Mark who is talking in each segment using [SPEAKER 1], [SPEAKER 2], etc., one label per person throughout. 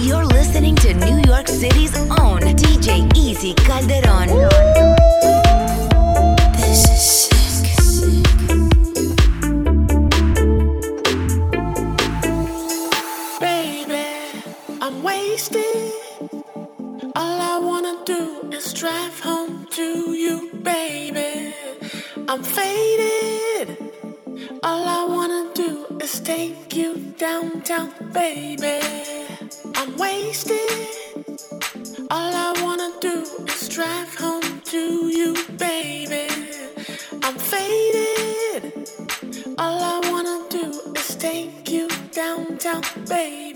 [SPEAKER 1] You're listening to New York City's own DJ Easy Calderon. This is sick.
[SPEAKER 2] Baby, I'm wasted. All I wanna do is drive home to you, baby. I'm faded. All I wanna do is take you downtown, baby. baby.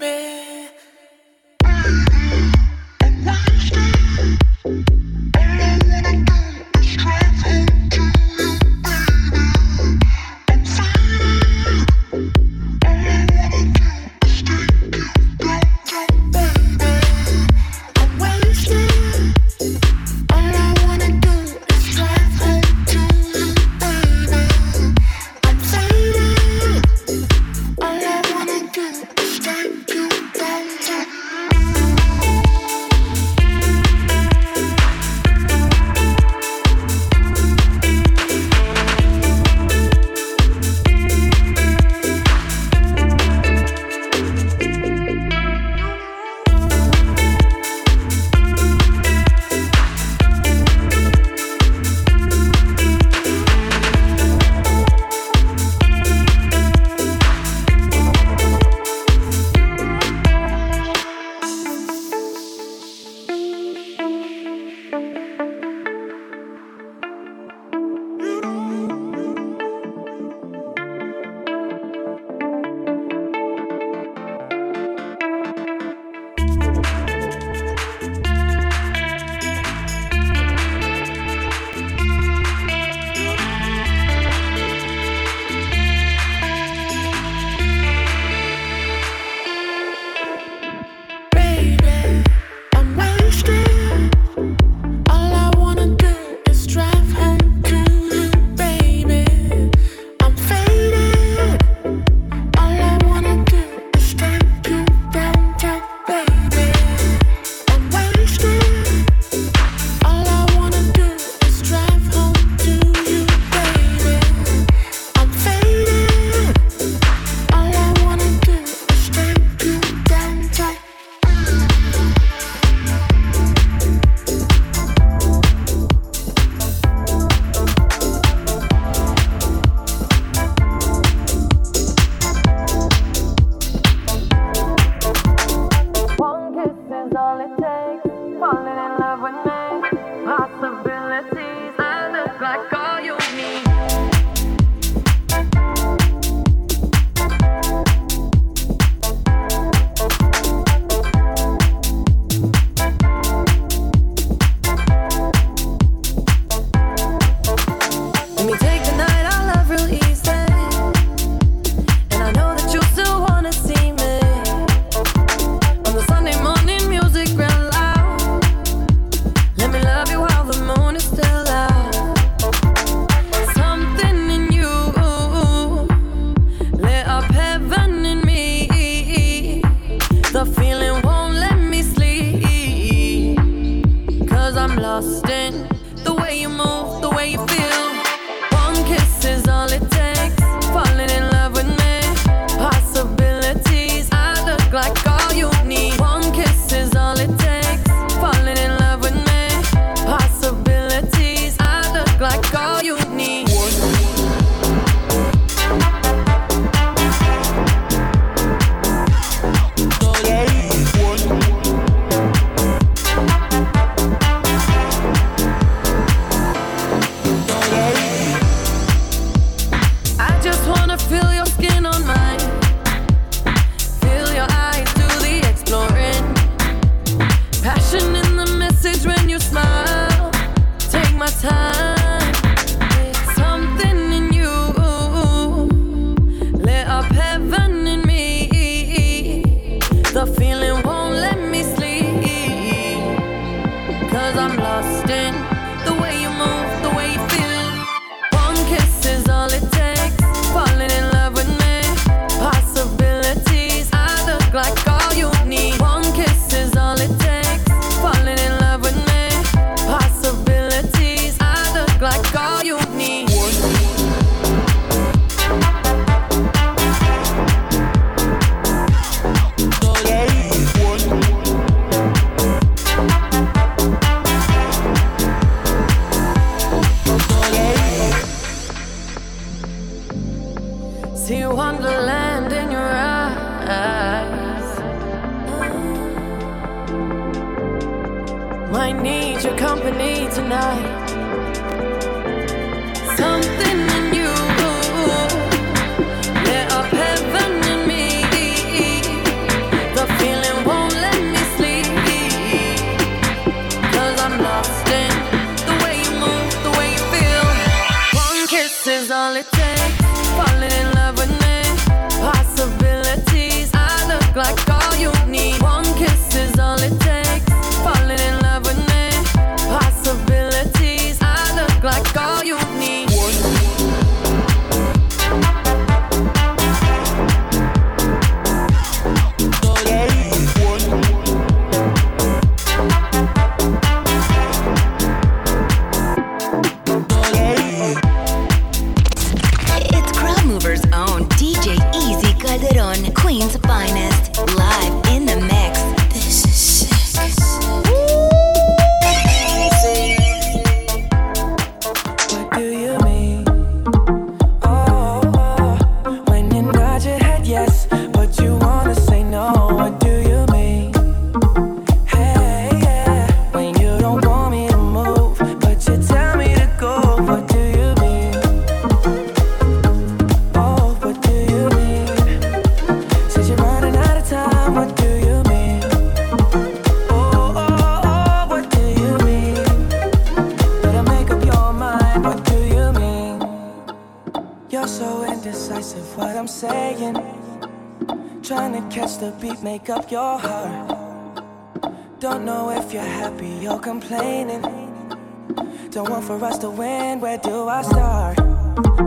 [SPEAKER 3] when, where do I start?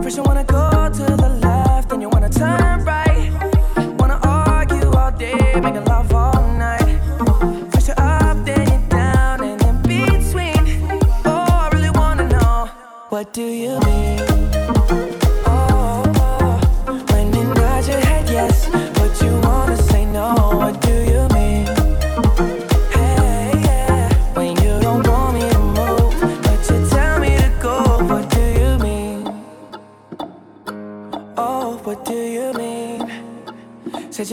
[SPEAKER 3] First you wanna go to the left, then you wanna turn right. Wanna argue all day, making love all night. First you're up, then you're down, and in between. Oh, I really wanna know, what do you mean?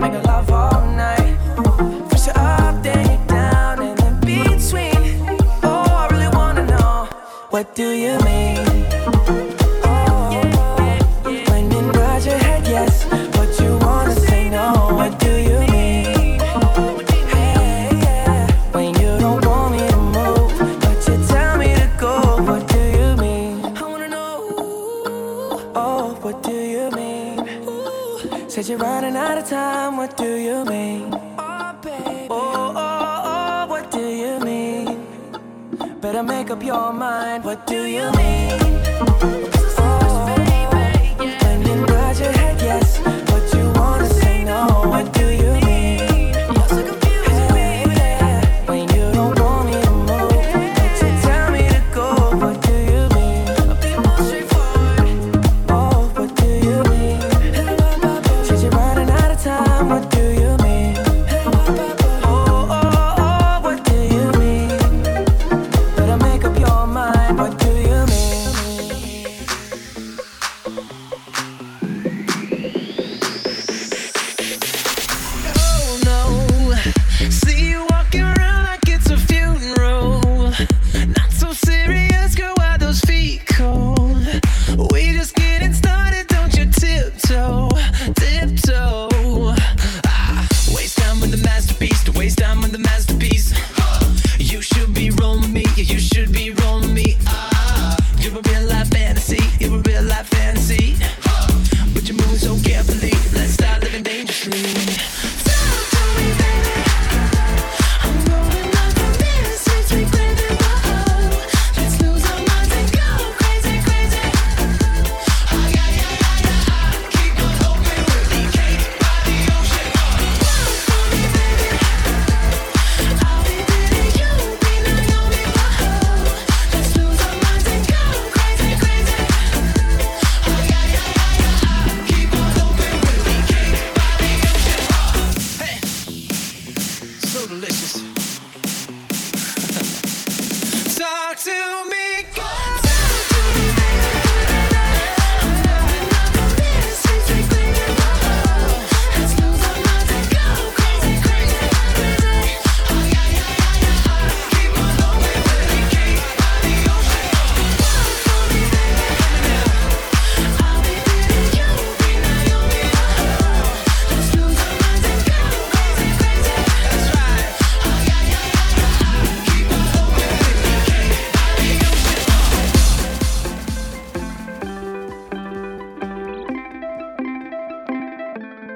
[SPEAKER 3] Make love all night. First you're up, then you're down, and in between. Oh, I really wanna know, what do you mean? Time. What do you mean? Oh, baby. Oh, oh, oh, what do you mean? Better make up your mind. What do you mean? Oh, when you nod your head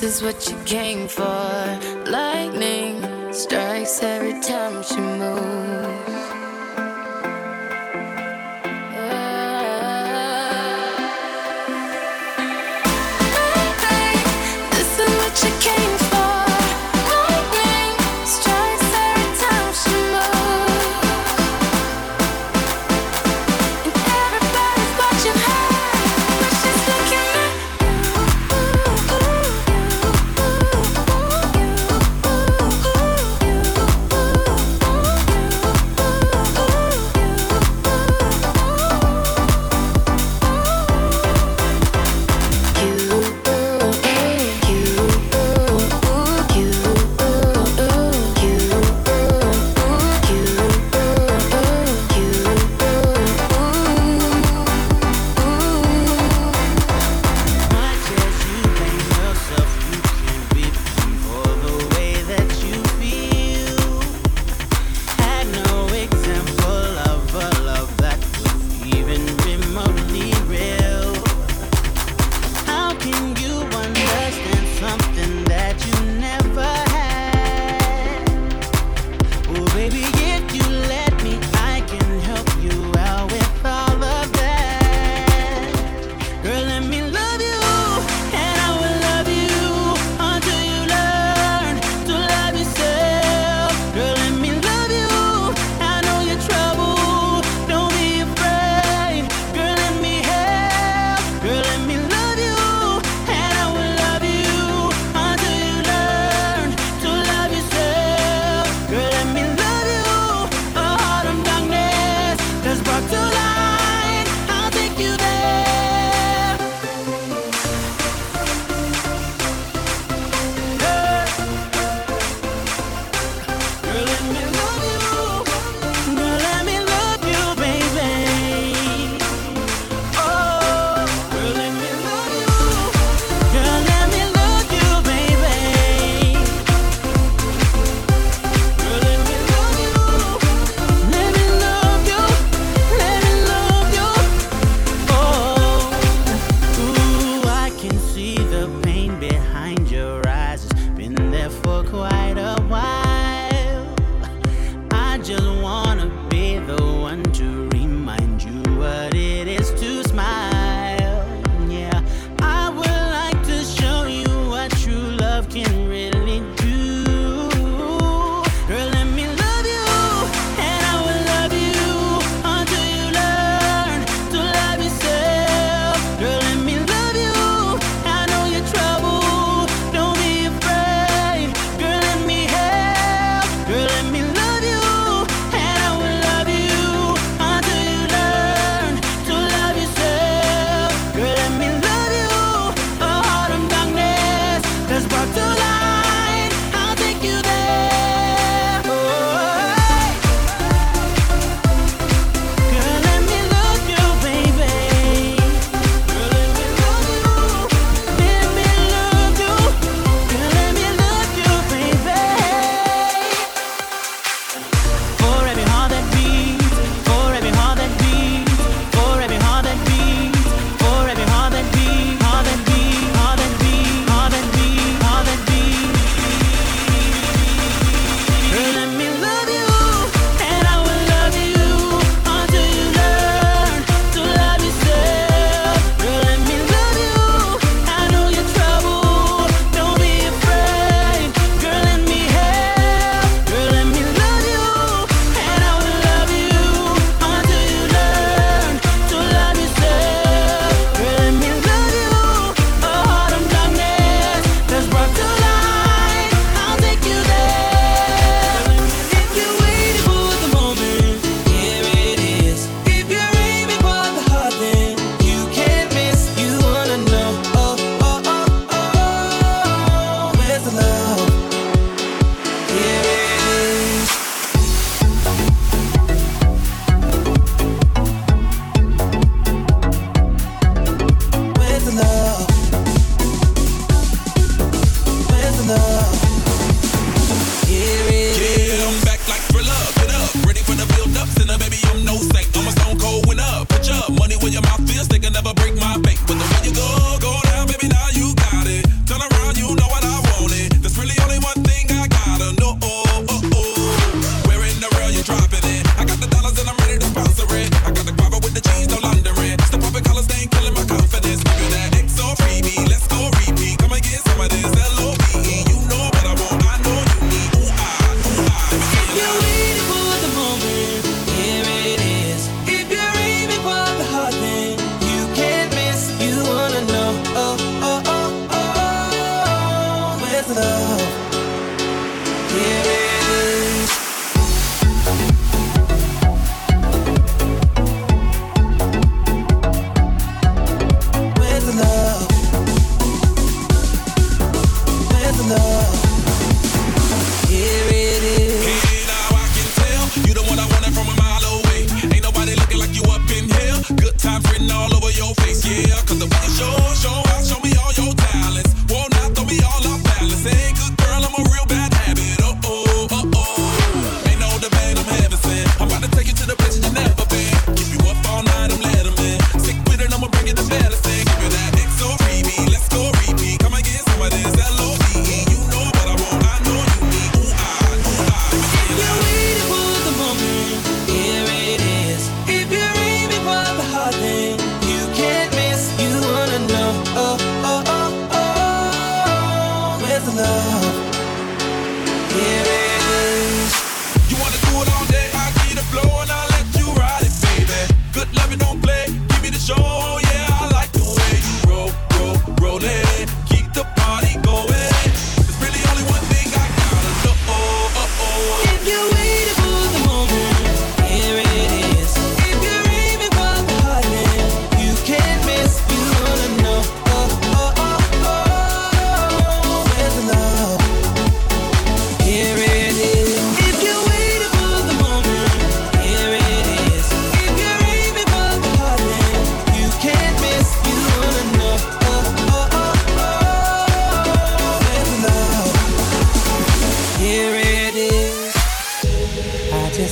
[SPEAKER 4] This is what you came for. Lightning strikes every time she moves.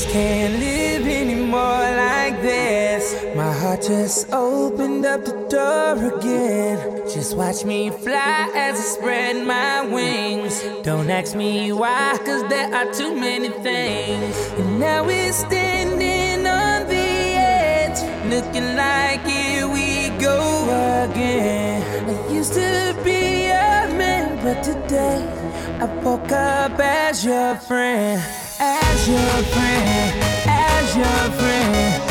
[SPEAKER 5] Can't live anymore like this. My heart just opened up the door again. Just watch me fly as I spread my wings. Don't ask me why, cause there are too many things. And now we're standing on the edge, looking like here we go again. I used to be a man, but today I woke up as your friend as your friend, as your friend,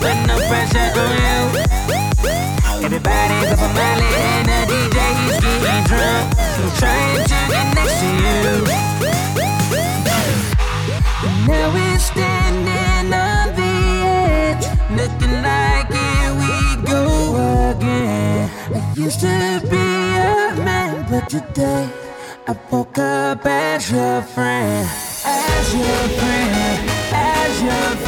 [SPEAKER 5] put no pressure on you. Everybody's up on and the DJ getting drunk. I'm trying to get next to you. Used to be a man, but today I woke up as your friend, as your friend, as your friend,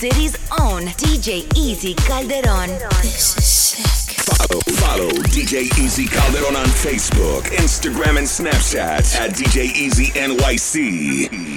[SPEAKER 1] City's own DJ Easy Calderon. This is sick.
[SPEAKER 6] Follow, follow DJ Easy Calderon on Facebook, Instagram, and Snapchat at DJ Easy NYC.